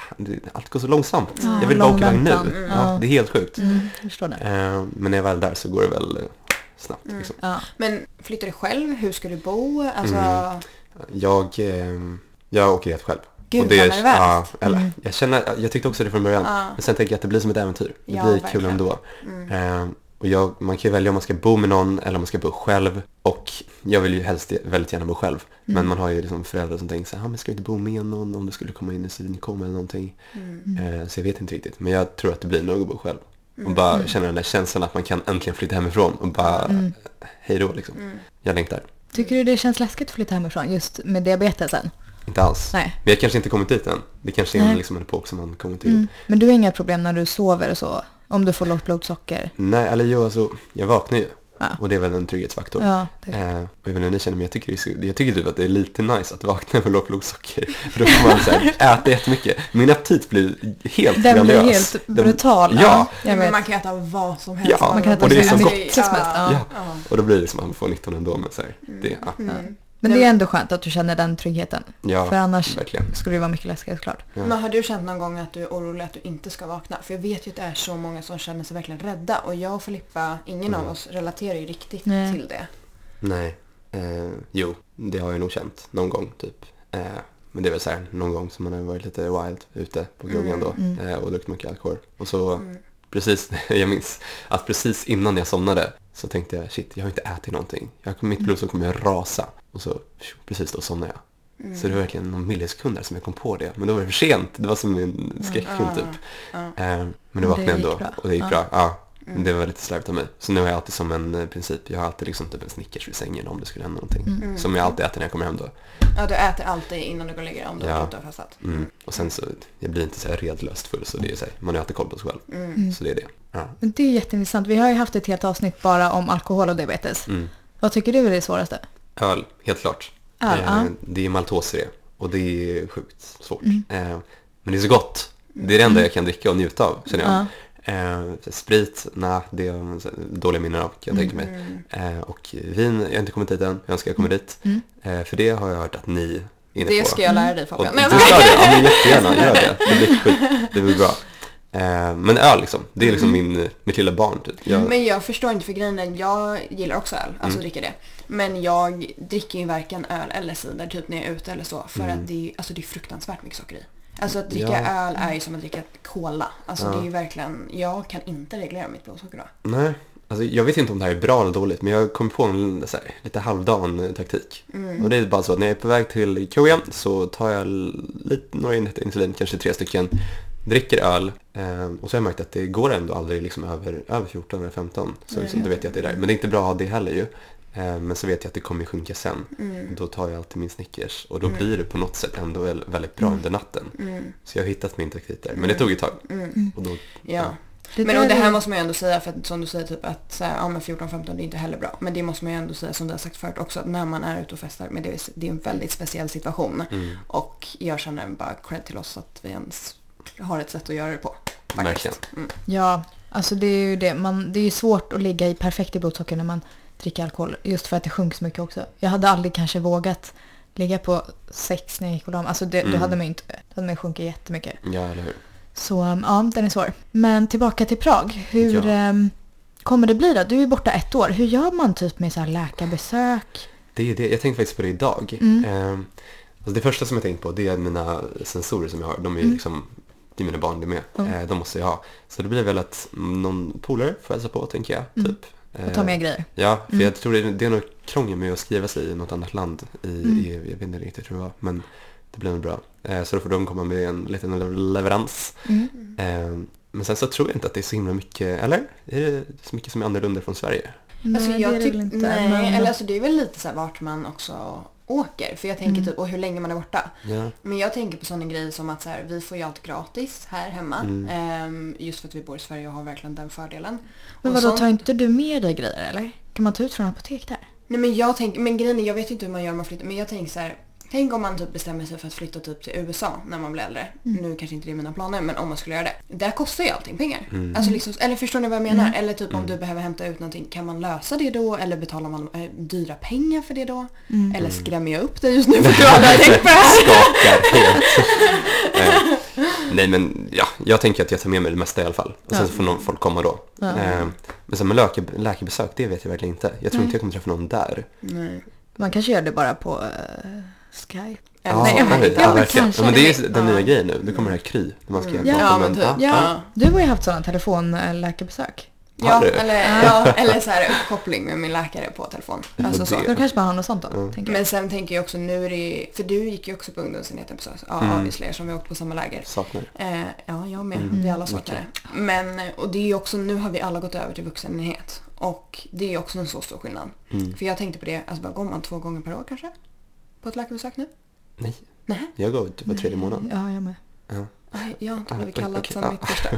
Speaker 2: allt går så långsamt.
Speaker 3: Ja,
Speaker 2: jag vill bara åka iväg nu. Ja, det är helt sjukt.
Speaker 3: Mm.
Speaker 2: Eh, men när jag är väl där så går det väl eh, snabbt. Liksom.
Speaker 3: Ja.
Speaker 1: Men flyttar du själv? Hur ska du bo? Alltså,
Speaker 2: Mm. Jag, eh, jag åker helt själv.
Speaker 1: Gud,
Speaker 2: Och det,
Speaker 1: vad
Speaker 2: ja, eller,
Speaker 3: Mm.
Speaker 2: Jag känner, jag tyckte också det från början.
Speaker 1: Ja.
Speaker 2: Men sen tänker jag att det blir som ett äventyr. Det
Speaker 1: Ja,
Speaker 2: blir
Speaker 1: verkligen.
Speaker 2: kul ändå. Eh, Och jag, man kan ju välja om man ska bo med någon eller om man ska bo själv. Och jag vill ju helst väldigt gärna bo själv. Men man har ju liksom föräldrar som tänker så här, ah, men ska vi inte bo med någon om det skulle komma in en synkoma eller någonting. Eh, så jag vet inte riktigt. Men jag tror att det blir nog att bo själv. Och bara känna den där känslan att man kan äntligen flytta hemifrån och bara
Speaker 3: Mm.
Speaker 2: hej då liksom. Jag längtar.
Speaker 3: Tycker du det känns läskigt att flytta hemifrån just med diabetesen?
Speaker 2: Inte alls.
Speaker 3: Nej.
Speaker 2: Vi har kanske inte kommit dit än. Det kanske är en, liksom en epok som man kommer till.
Speaker 3: Mm. Men du har inga problem när du sover och så? Om du får lågt blodsocker?
Speaker 2: Nej, eller jo, alltså, jag vaknar ju.
Speaker 3: Ja.
Speaker 2: Och det är väl en trygghetsfaktor.
Speaker 3: Ja, det,
Speaker 2: Eh, och jag vet inte ni känner, men jag tycker, jag tycker typ att det är lite nice att vakna med lågt blodsocker. För då får man så här, [laughs] äta jättemycket. Min aptit blir helt
Speaker 3: den blir helt
Speaker 2: Den-
Speaker 3: brutal.
Speaker 2: Ja.
Speaker 3: jag
Speaker 1: men man kan äta vad som helst.
Speaker 2: Ja,
Speaker 3: Man kan äta
Speaker 2: och det är så
Speaker 3: så
Speaker 2: gott.
Speaker 3: som. Ja.
Speaker 2: Ja.
Speaker 1: Ja.
Speaker 2: Och då blir det liksom att man får 19 ändå. Men så här, det, ja.
Speaker 1: Mm.
Speaker 3: Men det är ändå skönt att du känner den tryggheten.
Speaker 2: ja,
Speaker 3: För annars
Speaker 2: verkligen.
Speaker 3: skulle det vara mycket läskigare såklart.
Speaker 2: Ja.
Speaker 1: Men har du känt någon gång att du är orolig att du inte ska vakna? För jag vet ju att det är så många som känner sig verkligen rädda. Och jag och Filippa, ingen av oss relaterar ju riktigt
Speaker 3: Nej.
Speaker 1: till det.
Speaker 2: Nej. Eh, jo, det har jag nog känt någon gång typ. Eh, men det är väl så här någon gång som man har varit lite wild ute på krogen då
Speaker 3: Mm.
Speaker 2: eh, och druckit mycket alkohol. Och så
Speaker 1: Mm.
Speaker 2: precis, [laughs] jag minns att precis innan jag somnade så tänkte jag shit, jag har inte ätit någonting. Jag,
Speaker 3: Mm.
Speaker 2: mitt blodsocker kommer att rasa. Och så precis då somnade jag.
Speaker 1: Mm.
Speaker 2: Så det var verkligen någon millisekunder som jag kom på det. Men då var det för sent. Det var som en skräckfilm
Speaker 1: Ja,
Speaker 2: typ. Eh, men det vaknade
Speaker 3: gick
Speaker 2: ändå
Speaker 3: bra.
Speaker 2: och det gick bra. Ja.
Speaker 1: Mm.
Speaker 2: Det var lite slarvigt av mig. Så nu har jag alltid som en eh, princip, jag har alltid liksom typ en Snickers vid sängen om det skulle hända någonting.
Speaker 3: Mm.
Speaker 2: Som jag alltid äter när jag kommer hem då.
Speaker 1: Ja, du äter alltid innan du går och lägger dig om du
Speaker 2: Ja.
Speaker 1: inte har fastat.
Speaker 2: Mm. Och sen så, jag blir inte så här redlöst full så det är så här, man har alltid koll på sig själv.
Speaker 1: Mm.
Speaker 2: Så det är det. Ja.
Speaker 3: Men det är jätteintressant. Vi har ju haft ett helt avsnitt bara om alkohol och diabetes.
Speaker 2: Mm.
Speaker 3: Vad tycker du är det svåraste?
Speaker 2: Öl, helt klart.
Speaker 3: Öl,
Speaker 2: Eh,
Speaker 3: ja.
Speaker 2: Det är maltos i det och det är sjukt svårt.
Speaker 3: Mm.
Speaker 2: Eh, men det är så gott. Det är det enda jag kan dricka och njuta av känner jag.
Speaker 3: Ja.
Speaker 2: Eh, sprit, nej, det är dåliga minnen av kan jag tänka mig.
Speaker 1: Mm.
Speaker 2: Eh, och vin, jag har inte kommit dit än, jag önskar jag kommer dit.
Speaker 3: Mm.
Speaker 2: Eh, för det har jag hört att ni är inne
Speaker 1: Det
Speaker 2: på.
Speaker 1: ska jag lära dig Fabian.
Speaker 2: du
Speaker 1: Nej,
Speaker 2: ska
Speaker 1: jag skojar.
Speaker 2: det? Ja, men jättegärna, gör det. Det blir [laughs] skit, det blir bra. Eh, men öl liksom, det är liksom min, mitt lilla barn typ. Jag,
Speaker 1: Men jag förstår inte för grejen jag gillar också öl, alltså
Speaker 2: Mm.
Speaker 1: dricker det. Men jag dricker ju varken öl eller cider typ när jag är ute eller så. För
Speaker 2: Mm.
Speaker 1: att det är, alltså det är fruktansvärt mycket socker i. Alltså att dricka
Speaker 2: Ja.
Speaker 1: öl är ju som att dricka cola. Alltså
Speaker 2: Ja.
Speaker 1: det är ju verkligen, jag kan inte reglera mitt blodsocker då.
Speaker 2: Nej, alltså jag vet inte om det här är bra eller dåligt, men jag kom på en så här, lite halvdan taktik.
Speaker 1: Mm.
Speaker 2: Och det är bara så att när jag är på väg till krogen så tar jag lite, några enheter insulin, kanske tre stycken, dricker öl eh, och så har jag märkt att det går ändå aldrig liksom över, över 14 eller 15. Så liksom, då vet jag att det är där. Men det är inte bra att ha det heller ju. Eh, men så vet jag att det kommer sjunka sen.
Speaker 1: Mm.
Speaker 2: Då tar jag alltid min Snickers och då
Speaker 1: Mm.
Speaker 2: blir det på något sätt ändå väl- väldigt bra under natten.
Speaker 1: Mm.
Speaker 2: Så jag har hittat min taktik där. Men det tog ett tag.
Speaker 1: Mm.
Speaker 2: Och då,
Speaker 1: Ja.
Speaker 3: Det
Speaker 1: Men och det här
Speaker 3: är-
Speaker 1: måste man ju ändå säga för att som du säger typ att så här, ja men 14-15 det är inte heller bra. Men det måste man ju ändå säga som du har sagt förut också att när man är ute och festar, men det är, det är en väldigt speciell situation.
Speaker 2: mm,
Speaker 1: Och jag känner bara cred till oss att vi ens har ett sätt att göra det på.
Speaker 2: Verkligen.
Speaker 1: Mm.
Speaker 3: Ja, alltså det är ju det. Man, det är ju svårt att ligga i perfekt i blodsocker när man dricker alkohol. Just för att det sjunker så mycket också. Jag hade aldrig kanske vågat ligga på sex när jag gick och la mig. Alltså det,
Speaker 2: Mm.
Speaker 3: då hade man ju inte, då hade man ju sjunkit jättemycket.
Speaker 2: ja, eller hur.
Speaker 3: Så ja, den är svår. Men tillbaka till Prag. Hur
Speaker 2: Ja.
Speaker 3: ehm, kommer det bli då? Du är borta ett år. Hur gör man typ med så här läkarbesök?
Speaker 2: Det är det. Jag tänkte faktiskt på det idag.
Speaker 3: Mm.
Speaker 2: Ehm, alltså det första som jag tänkt på det är mina sensorer som jag har. De är ju
Speaker 3: Mm.
Speaker 2: liksom, det är mina barn det med.
Speaker 3: Mm.
Speaker 2: Eh, de måste jag ha. Så det blir väl att någon polare får hälsa på tänker jag.
Speaker 3: Mm.
Speaker 2: Typ.
Speaker 3: Och ta
Speaker 2: Eh,
Speaker 3: med grejer?
Speaker 2: Ja, för
Speaker 3: Mm.
Speaker 2: jag tror det, är- det är nog krångel med att skriva sig i något annat land. I,
Speaker 3: Mm.
Speaker 2: i, jag vet inte riktigt hur det var, men det blir nog bra. Eh, så då får de komma med en liten le- leverans.
Speaker 3: Mm.
Speaker 2: Eh, men sen så tror jag inte att det är så himla mycket, eller? Är det så mycket som är annorlunda från Sverige?
Speaker 1: Alltså
Speaker 3: Nej,
Speaker 1: jag
Speaker 3: det är det väl inte.
Speaker 1: nej,
Speaker 3: men-
Speaker 1: eller alltså det är väl lite så här vart man också åker. För jag tänker
Speaker 3: Mm.
Speaker 1: typ, och hur länge man är borta.
Speaker 2: Ja.
Speaker 1: Men jag tänker på sådana grejer som att så här, vi får ju allt gratis här hemma.
Speaker 2: Mm.
Speaker 1: Ehm, just för att vi bor i Sverige och har verkligen den fördelen.
Speaker 3: Men vadå,
Speaker 1: sånt-
Speaker 3: tar inte du med dig grejer eller? Kan man ta ut från apotek där?
Speaker 1: Nej men jag tänker, men grejen är, jag vet inte hur man gör om man flyttar, men jag tänker så här. Tänk om man typ bestämmer sig för att flytta typ till USA när man blir äldre.
Speaker 3: Mm.
Speaker 1: Nu kanske inte det är mina planer, men om man skulle göra det. Där kostar ju allting pengar.
Speaker 2: Mm.
Speaker 1: Alltså liksom, eller förstår ni vad jag menar?
Speaker 3: Mm.
Speaker 1: Eller typ om
Speaker 2: Mm.
Speaker 1: du behöver hämta ut någonting, kan man lösa det då? Eller betalar man eh, dyra pengar för det då?
Speaker 3: Mm.
Speaker 1: Eller skrämmer jag upp dig just nu för att du aldrig [laughs] har tänkt på det här?
Speaker 2: Skakar helt. [laughs] eh, nej men ja, jag tänker att jag tar med mig det mesta i alla fall. Och sen
Speaker 3: Ja.
Speaker 2: så får någon, folk komma då.
Speaker 3: Ja.
Speaker 2: Eh, men sen med läke, läkarbesök, det vet jag verkligen inte. Jag tror
Speaker 3: Nej.
Speaker 2: inte jag kommer träffa någon där.
Speaker 1: Nej.
Speaker 3: Man kanske gör det bara på uh, Skype.
Speaker 2: Ja,
Speaker 1: Nej, jag
Speaker 2: ja,
Speaker 1: vet
Speaker 2: ja,
Speaker 3: men
Speaker 2: verkligen.
Speaker 3: kanske.
Speaker 2: Ja, men det är den nya grejen nu. Nu kommer det här Kry. där Man ska
Speaker 1: Mm.
Speaker 2: prata
Speaker 3: Ja,
Speaker 1: men
Speaker 2: en-
Speaker 1: typ.
Speaker 2: ja.
Speaker 3: Du har ju haft sådana telefonläkarbesök.
Speaker 1: Ja, eller, ja, eller så här uppkoppling med min läkare på telefon. Alltså så.
Speaker 2: det-
Speaker 3: Då kanske man har något sånt då, tänker jag.
Speaker 1: Men sen tänker jag också nu är det ju, för du gick ju också på ungdomsenheten på SÖS. Ja,
Speaker 2: Mm.
Speaker 1: obviously som vi åkt på samma läger.
Speaker 2: Saknar.
Speaker 1: Eh, ja, jag med.
Speaker 2: Mm.
Speaker 1: Vi alla saknar det. Men, och det är ju också, nu har vi alla gått över till vuxenenhet. Och det är ju också en så stor skillnad.
Speaker 2: Mm.
Speaker 1: För jag tänkte på det, alltså bara går man två gånger per år kanske? På ett läkarbesök nu?
Speaker 2: Nej,
Speaker 1: Nej.
Speaker 2: jag går typ var tredje månad.
Speaker 3: Ja, jag med.
Speaker 2: Ja.
Speaker 1: Aj, Jag har inte
Speaker 2: Ah,
Speaker 1: blivit kallad
Speaker 2: okej,
Speaker 1: sen
Speaker 2: ja.
Speaker 1: mitt första. [laughs]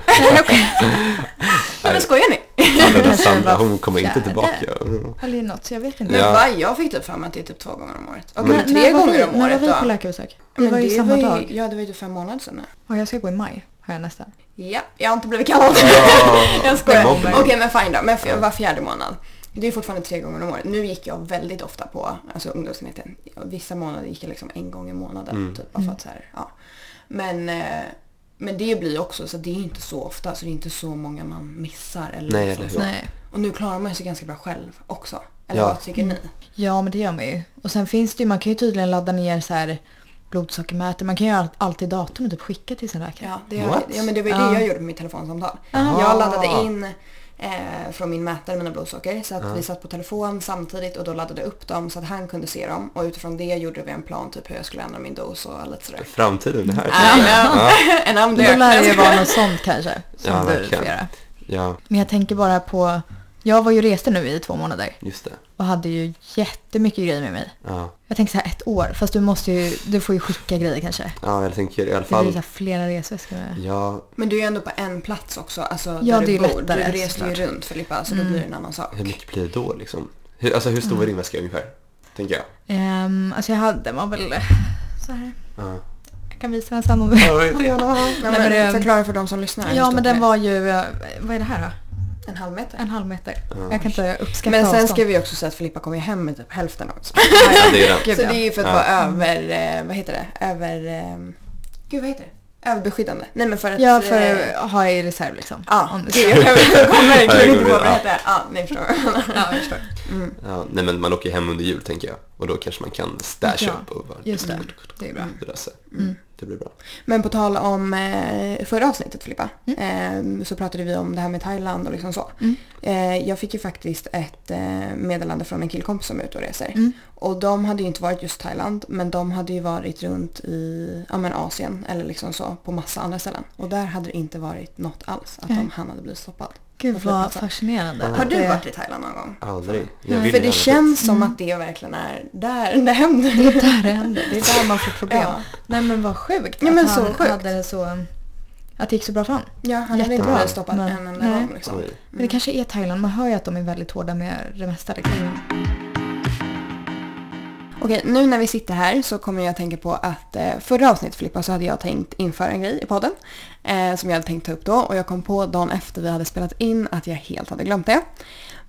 Speaker 1: Nej men skojar ni?
Speaker 2: Sandra,
Speaker 3: Kanske [laughs]
Speaker 2: Sandra, hon kommer inte tillbaka.
Speaker 3: Eller något, jag vet inte.
Speaker 1: Men
Speaker 2: Ja.
Speaker 1: va? Jag fick typ för mig att det är typ två gånger om året. Okej,
Speaker 3: när
Speaker 1: tre gånger
Speaker 3: vi,
Speaker 1: om
Speaker 3: När
Speaker 1: året
Speaker 3: var vi på läkarbesök? Det var ju
Speaker 1: det
Speaker 3: samma
Speaker 1: var
Speaker 3: dag.
Speaker 1: Ja, det var ju typ fem månader sedan nu.
Speaker 3: Ja, jag ska gå i maj, har jag nästan.
Speaker 1: Ja, jag har inte blivit kallad. [laughs] jag skojar. Okej, men fine då. Men var fjärde månad. Det är fortfarande tre gånger om året. Nu gick jag väldigt ofta på alltså, ungdomsenheten. Vissa månader gick jag liksom en gång i månaden.
Speaker 2: Mm.
Speaker 1: Typ, bara för att, så här, ja. Men, eh, men det blir också så det är inte så ofta. Så det är inte så många man missar. Eller
Speaker 2: Nej,
Speaker 1: liksom
Speaker 2: eller hur?
Speaker 3: Nej.
Speaker 1: Och nu klarar man sig ganska bra själv också. Eller
Speaker 2: Ja.
Speaker 1: vad tycker ni?
Speaker 3: Ja, men det gör man ju. Och sen finns det ju, man kan ju tydligen ladda ner så här blodsockermätare. Man kan ju alltid datum och typ skicka till sin läkare.
Speaker 1: Ja, det,
Speaker 2: What?
Speaker 1: ja men det var ju det
Speaker 3: Ja.
Speaker 1: jag gjorde på mitt telefonsamtal.
Speaker 3: Aha.
Speaker 1: Jag laddade in eh, från min mätare mina blodsocker så att vi satt på telefon samtidigt och då laddade jag upp dem så att han kunde se dem och utifrån det gjorde vi en plan typ hur jag skulle ändra min dos och lite sådär.
Speaker 2: Framtiden, det här.
Speaker 1: I know. [laughs] And I'm
Speaker 3: Då
Speaker 1: there.
Speaker 3: lär det ju vara något sånt kanske. Som
Speaker 2: Ja,
Speaker 3: du
Speaker 2: verkligen.
Speaker 3: får göra.
Speaker 2: Ja,
Speaker 3: Men jag tänker bara på, jag var ju reste nu i två månader
Speaker 2: just det.
Speaker 3: Och hade ju jättemycket grejer med mig.
Speaker 2: Ja.
Speaker 3: Jag tänker så här ett år, fast du måste ju, du får ju skicka grejer kanske.
Speaker 2: ja, jag tänker i alla
Speaker 3: Det blir så
Speaker 2: fall.
Speaker 3: här flera resväskor med.
Speaker 2: Ja,
Speaker 1: Men du är ju ändå på en plats också, alltså
Speaker 3: Ja,
Speaker 1: där
Speaker 3: det
Speaker 1: du
Speaker 3: är
Speaker 1: bor.
Speaker 3: lättare,
Speaker 1: du reser ju runt Filippa så då blir det en annan sak.
Speaker 2: hur mycket blir det då liksom? Hur, alltså hur stor är din väska ungefär? Tänker jag.
Speaker 3: Um, alltså jag hade, den var väl så här.
Speaker 2: Ja.
Speaker 3: Jag kan visa den sen om du
Speaker 1: men
Speaker 3: det-
Speaker 1: förklara för de som lyssnar.
Speaker 3: Ja, men den var ju, vad är det här då?
Speaker 1: En halv meter.
Speaker 3: En halv meter.
Speaker 2: Ja.
Speaker 3: Jag kan inte uppskatta
Speaker 1: Men sen
Speaker 3: avstånd.
Speaker 1: ska vi också säga att Filippa kommer ju hem med typ hälften också.
Speaker 2: Ja, det är
Speaker 1: Så det är ju för att
Speaker 2: Ja.
Speaker 1: vara över, eh, vad heter det, över, eh, gud vad heter det? Överbeskyddande. Nej men för att...
Speaker 3: Ja, för
Speaker 1: eh,
Speaker 3: att ha i reserv liksom.
Speaker 1: Ja,
Speaker 3: det [laughs]
Speaker 1: jag kommer verkligen inte på vad det heter. Ja, ni förstår. [laughs]
Speaker 3: Ja, jag förstår.
Speaker 2: Ja, nej men man åker hem under jul tänker jag. Och då kanske man kan stasha
Speaker 3: Ja,
Speaker 2: upp och bara...
Speaker 3: just det. Det är bra.
Speaker 2: Det.
Speaker 3: Mm.
Speaker 2: Det blir bra.
Speaker 1: Men på tal om eh, förra avsnittet Filippa, eh, så pratade vi om det här med Thailand och liksom så.
Speaker 3: Mm.
Speaker 1: Eh, jag fick ju faktiskt ett eh, meddelande från en killkompis som är ute och reser.
Speaker 3: Mm.
Speaker 1: Och de hade ju inte varit just Thailand, men de hade ju varit runt i ja, men Asien eller liksom så på massa andra ställen. Och där hade det inte varit något alls att de, han hade blivit stoppad.
Speaker 3: Gud vad
Speaker 1: flygplatsen.
Speaker 3: fascinerande.
Speaker 1: Har du varit i Thailand någon gång?
Speaker 2: Aldrig.
Speaker 1: För det känns som
Speaker 3: Mm.
Speaker 1: att det verkligen är där det händer.
Speaker 3: Det är där det händer. Det är där man får problem.
Speaker 1: Ja.
Speaker 3: Nej men vad sjukt.
Speaker 1: Ja, men
Speaker 3: att
Speaker 1: så
Speaker 3: han
Speaker 1: sjukt.
Speaker 3: hade det så... Att det gick så bra för honom.
Speaker 1: Ja, han hade inte stoppad
Speaker 3: men-
Speaker 1: en enda gång liksom.
Speaker 3: Men det kanske är Thailand. Man hör ju att de är väldigt hårda med det mesta. Liksom.
Speaker 1: Okej, nu när vi sitter här så kommer jag att tänka på att eh, förra avsnittet Filippa så hade jag tänkt införa en grej i podden. Eh, som jag hade tänkt ta upp då och jag kom på dagen efter vi hade spelat in att jag helt hade glömt det.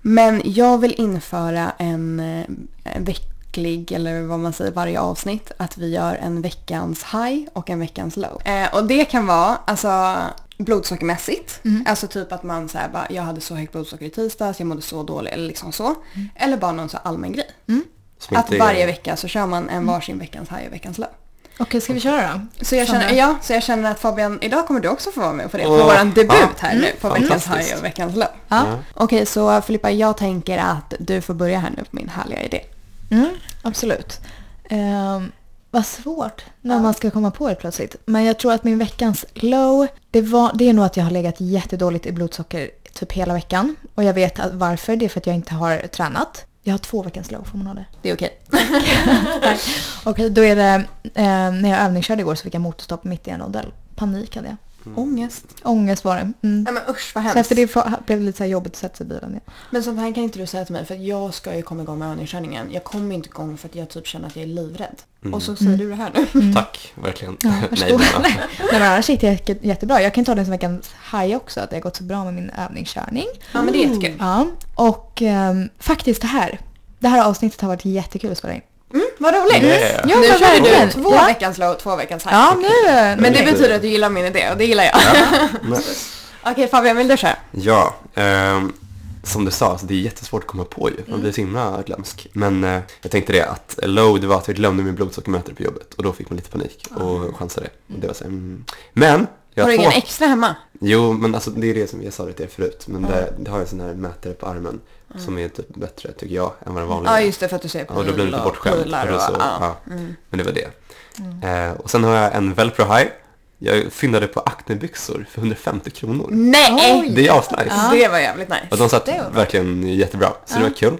Speaker 1: Men jag vill införa en, eh, en vecklig, eller vad man säger, varje avsnitt. Att vi gör en veckans high och en veckans low. Eh, och det kan vara alltså blodsockermässigt. Alltså typ att man säger bara, jag hade så högt blodsocker i tisdags, jag mådde så dåligt eller liksom så. Eller bara någon så allmän grej.
Speaker 2: Som
Speaker 1: Att
Speaker 2: är-
Speaker 1: varje vecka så kör man en varsin veckans high och veckans low.
Speaker 3: Okej, ska vi köra då?
Speaker 1: Så jag, känner, ja, så jag känner att Fabian, idag kommer du också få vara med på det. På
Speaker 2: Åh,
Speaker 1: våran debut
Speaker 2: ja.
Speaker 1: här nu på veckans high och veckans low.
Speaker 3: Ja.
Speaker 2: Ja.
Speaker 1: Okej, så Filippa, jag tänker att du får börja här nu på min härliga idé.
Speaker 3: Mm, absolut. Um, vad svårt när man ska komma på det plötsligt. Men jag tror att min veckans low, det, var, det är nog att jag har legat jättedåligt i blodsocker typ hela veckan. Och jag vet att varför. Det är för att jag inte har tränat. Jag har två veckans får man ha det?
Speaker 1: Det är okej. [laughs]
Speaker 3: Nej. Okej, då är det, eh, när jag övningskörde igår så fick jag motorstopp mitt i en rondell. Panik hade jag.
Speaker 1: Ångest.
Speaker 3: Ångest var det. Mm.
Speaker 1: Nej men usch vad
Speaker 3: Så
Speaker 1: hemskt.
Speaker 3: efter det blev det lite så här jobbigt att sätta sig i bilen. igen.
Speaker 1: Men sånt här kan inte du säga till mig för att jag ska ju komma igång med övningskörningen. Jag kommer inte igång för att jag typ känner att jag är livrädd. Och så säger du det här nu. [laughs]
Speaker 2: Tack, verkligen.
Speaker 3: Ja, [laughs]
Speaker 2: Nej, men, [laughs]
Speaker 3: Nej men annars gick det jätte- jättebra. Jag kan ta det som veckans high också, att det har gått så bra med min övningskörning.
Speaker 1: Ja men det är jättekul.
Speaker 3: Ja, och ehm, faktiskt det här. Det här avsnittet har varit jättekul att spela in.
Speaker 1: Mm, vad roligt.
Speaker 2: Yeah.
Speaker 3: Ja,
Speaker 1: nu kör du två
Speaker 3: Ja.
Speaker 1: veckans low, två veckans high.
Speaker 3: Ja, nu...
Speaker 1: Men det betyder att du gillar min idé och det gillar jag.
Speaker 2: men, [laughs]
Speaker 1: Okej Fabian, vill du köra?
Speaker 2: ja, ehm, som du sa, alltså, det är jättesvårt att komma på ju. Man blir så himla glömsk. Men eh, jag tänkte det att low, det var att jag glömde min blodsockermätare på jobbet. Och då fick man lite panik och chansade. Och det var så här, mm. Men Jag
Speaker 1: Har du ingen extra hemma?
Speaker 2: Jo, men alltså det är det som jag sa det till er förut. Men
Speaker 1: Ja.
Speaker 2: det, det har jag en sån här mätare på armen som är typ bättre tycker jag än vad den vanliga
Speaker 1: Ja just det för att du ser
Speaker 2: Ja, och då blir det lite
Speaker 1: och
Speaker 2: bortskämd. och då
Speaker 1: och-
Speaker 2: så,
Speaker 1: ja.
Speaker 2: ja.
Speaker 1: Mm.
Speaker 2: Men det var det. Eh, och sen har jag en Velcro High. Jag fyndade på Acne-byxor för 150 kronor.
Speaker 1: Nej!
Speaker 3: Oj.
Speaker 2: Det är asnice.
Speaker 3: Ja.
Speaker 1: Det var jävligt nice.
Speaker 2: Och de satt verkligen jättebra. Så det var kul.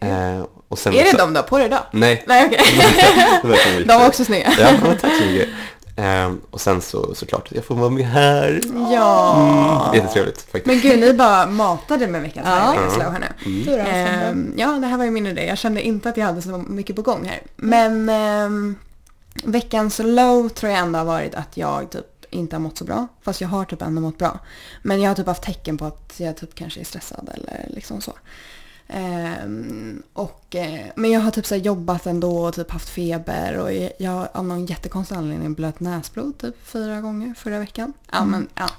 Speaker 2: Eh, och sen
Speaker 1: Är det
Speaker 2: så-
Speaker 1: de du har på dig idag?
Speaker 2: Nej.
Speaker 1: Nej okej. [laughs]
Speaker 2: det var verkligen [laughs]
Speaker 1: De var också snygga.
Speaker 2: Ja, tack så mycket. Eh, och sen så såklart, jag får vara med här.
Speaker 1: Ja.
Speaker 2: Mm, jättetrevligt faktiskt.
Speaker 1: Men gud, ni bara matade med veckans
Speaker 3: Ja.
Speaker 1: slow här nu.
Speaker 2: Mm.
Speaker 1: Ehm, ja, det här var ju min idé. Jag kände inte att jag hade så mycket på gång här. Men ehm, veckans low tror jag ändå har varit att jag typ inte har mått så bra. Fast jag har typ ändå mått bra. Men jag har typ haft tecken på att jag typ kanske är stressad eller liksom så. Ehm, och, eh, men jag har typ så jobbat ändå och typ haft feber och jag, har av någon jättekonstig anledning blött näsblod typ fyra gånger förra veckan. Ja men ja,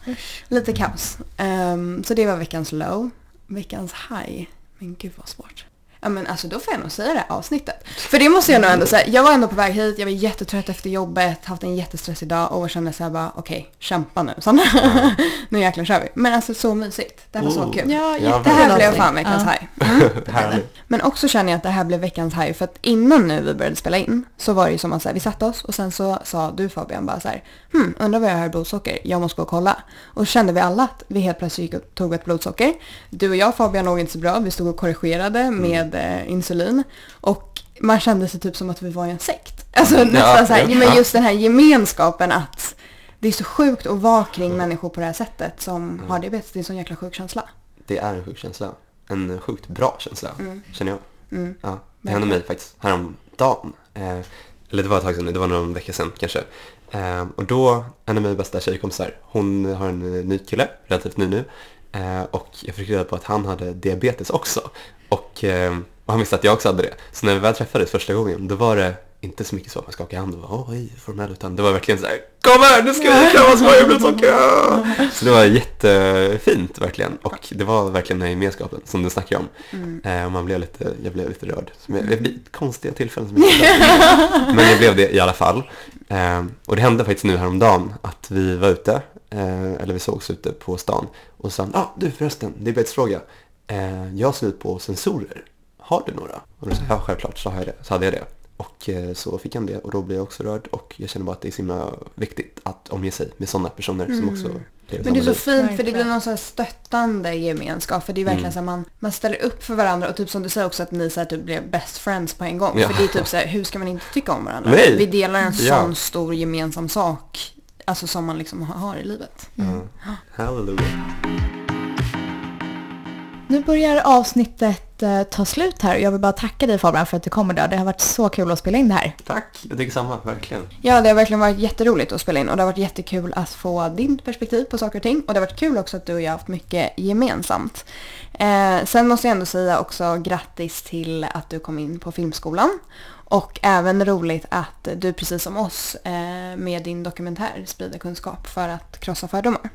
Speaker 1: lite kaos. Ehm, så det var veckans low. Veckans high. Men gud vad svårt. Ja men alltså då får jag nog säga det här avsnittet. För det måste jag nog ändå säga. Jag var ändå på väg hit, jag var jättetrött efter jobbet, haft en jättestressig dag och kände så här bara okej, kämpa nu Sanna. [laughs] nu jäklar kör vi. Men alltså så mysigt. Det här var så
Speaker 2: Oh.
Speaker 1: kul.
Speaker 3: Ja,
Speaker 1: Det här blev fan veckans
Speaker 3: Ja.
Speaker 1: high. [laughs]
Speaker 2: Härligt.
Speaker 1: Men också känner jag att det här blev veckans high för att innan nu vi började spela in så var det ju som att så här, vi satte oss och sen så sa du Fabian bara så här, hmm, undrar vad jag har i blodsocker, jag måste gå och kolla. Och så kände vi alla att vi helt plötsligt gick och tog ett blodsocker. Du och jag Fabian låg inte så bra, vi stod och korrigerade med eh, insulin och man kände sig typ som att vi var i en sekt. Alltså nästan så här,
Speaker 2: ja.
Speaker 1: men just den här gemenskapen att det är så sjukt att vara kring människor på det här sättet som har diabetes, det är en sån jäkla sjuk känsla.
Speaker 2: Det är en sjuk känsla. En sjukt bra känsla, känner jag.
Speaker 1: Mm.
Speaker 2: Ja, det hände mig faktiskt häromdagen. Eh, eller det var ett tag sedan det var någon vecka sedan kanske. Eh, och då, en av mina bästa tjejkompisar, hon har en ny kille, relativt ny nu. Eh, och jag fick reda på att han hade diabetes också. Och, eh, och han visste att jag också hade det. Så när vi väl träffades första gången, då var det inte så mycket så att man skakade hand och var hej, formell, utan det var verkligen så här, kom här, nu ska vi kramas på blodsocker! Så det var jättefint verkligen. Och det var verkligen den här gemenskapen som du snackar om. Eh, och man blev lite, jag blev lite rörd. Som jag, det blir konstiga tillfällen som jag inte [laughs] Men jag blev det i alla fall. Eh, och det hände faktiskt nu häromdagen att vi var ute, eh, eller vi sågs ute på stan. Och sa, ja ah, du förresten, diabetesfråga. Eh, jag ser ut på sensorer. Har du några? Och då sa jag, ja självklart så, har jag det. så hade jag det. Och eh, så fick han det och då blev jag också rörd. Och jag känner bara att det är så himla viktigt att omge sig med sådana personer som också
Speaker 1: Mm. Men det är så fint för det blir någon sån här stöttande gemenskap. För det är verkligen
Speaker 2: Mm.
Speaker 1: så här man, man ställer upp för varandra och typ som du säger också att ni så här typ blev best friends på en gång.
Speaker 2: Ja.
Speaker 1: För det är typ så här, hur ska man inte tycka om varandra?
Speaker 2: Nej.
Speaker 1: Vi delar en
Speaker 2: Ja.
Speaker 1: sån stor gemensam sak. Alltså som man liksom har- i livet.
Speaker 2: Ja. Halleluja.
Speaker 3: Nu börjar avsnittet eh, ta slut här. Jag vill bara tacka dig Fabian för att du kommer idag. Det har varit så kul att spela in det här.
Speaker 2: Tack, jag tycker samma, verkligen.
Speaker 1: Ja, det har verkligen varit jätteroligt att spela in och det har varit jättekul att få din perspektiv på saker och ting. Och det har varit kul också att du och jag har haft mycket gemensamt. Eh, sen måste jag ändå säga också grattis till att du kom in på Filmskolan. Och även roligt att du precis som oss eh, med din dokumentär sprider kunskap för att krossa fördomar.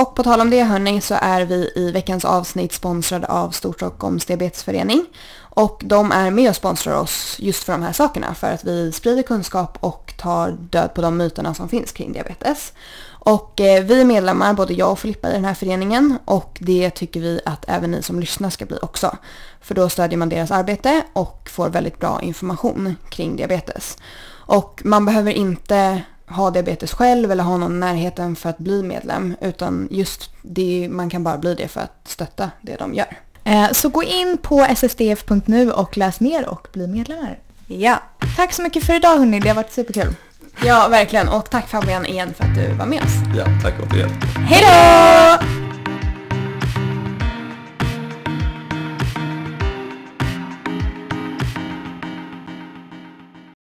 Speaker 1: Och på tal om det hörni så är vi i veckans avsnitt sponsrade av Storstockholms diabetesförening. Och de är med och sponsrar oss just för de här sakerna. För att vi sprider kunskap och tar död på de myterna som finns kring diabetes. Och eh, vi är medlemmar, både jag och Filippa i den här föreningen. Och det tycker vi att även ni som lyssnar ska bli också. För då stödjer man deras arbete och får väldigt bra information kring diabetes. Och man behöver inte ha diabetes själv eller ha någon i närheten för att bli medlem. Utan just det, man kan bara bli det för att stötta det de gör.
Speaker 3: Eh, Så gå in på ssdf.nu och läs mer och bli medlemmar.
Speaker 1: Ja,
Speaker 3: Tack så mycket för idag hörni, det har varit superkul.
Speaker 1: ja verkligen. Och tack Fabian igen för att du var med oss.
Speaker 2: Ja, tack återigen.
Speaker 1: Hej då!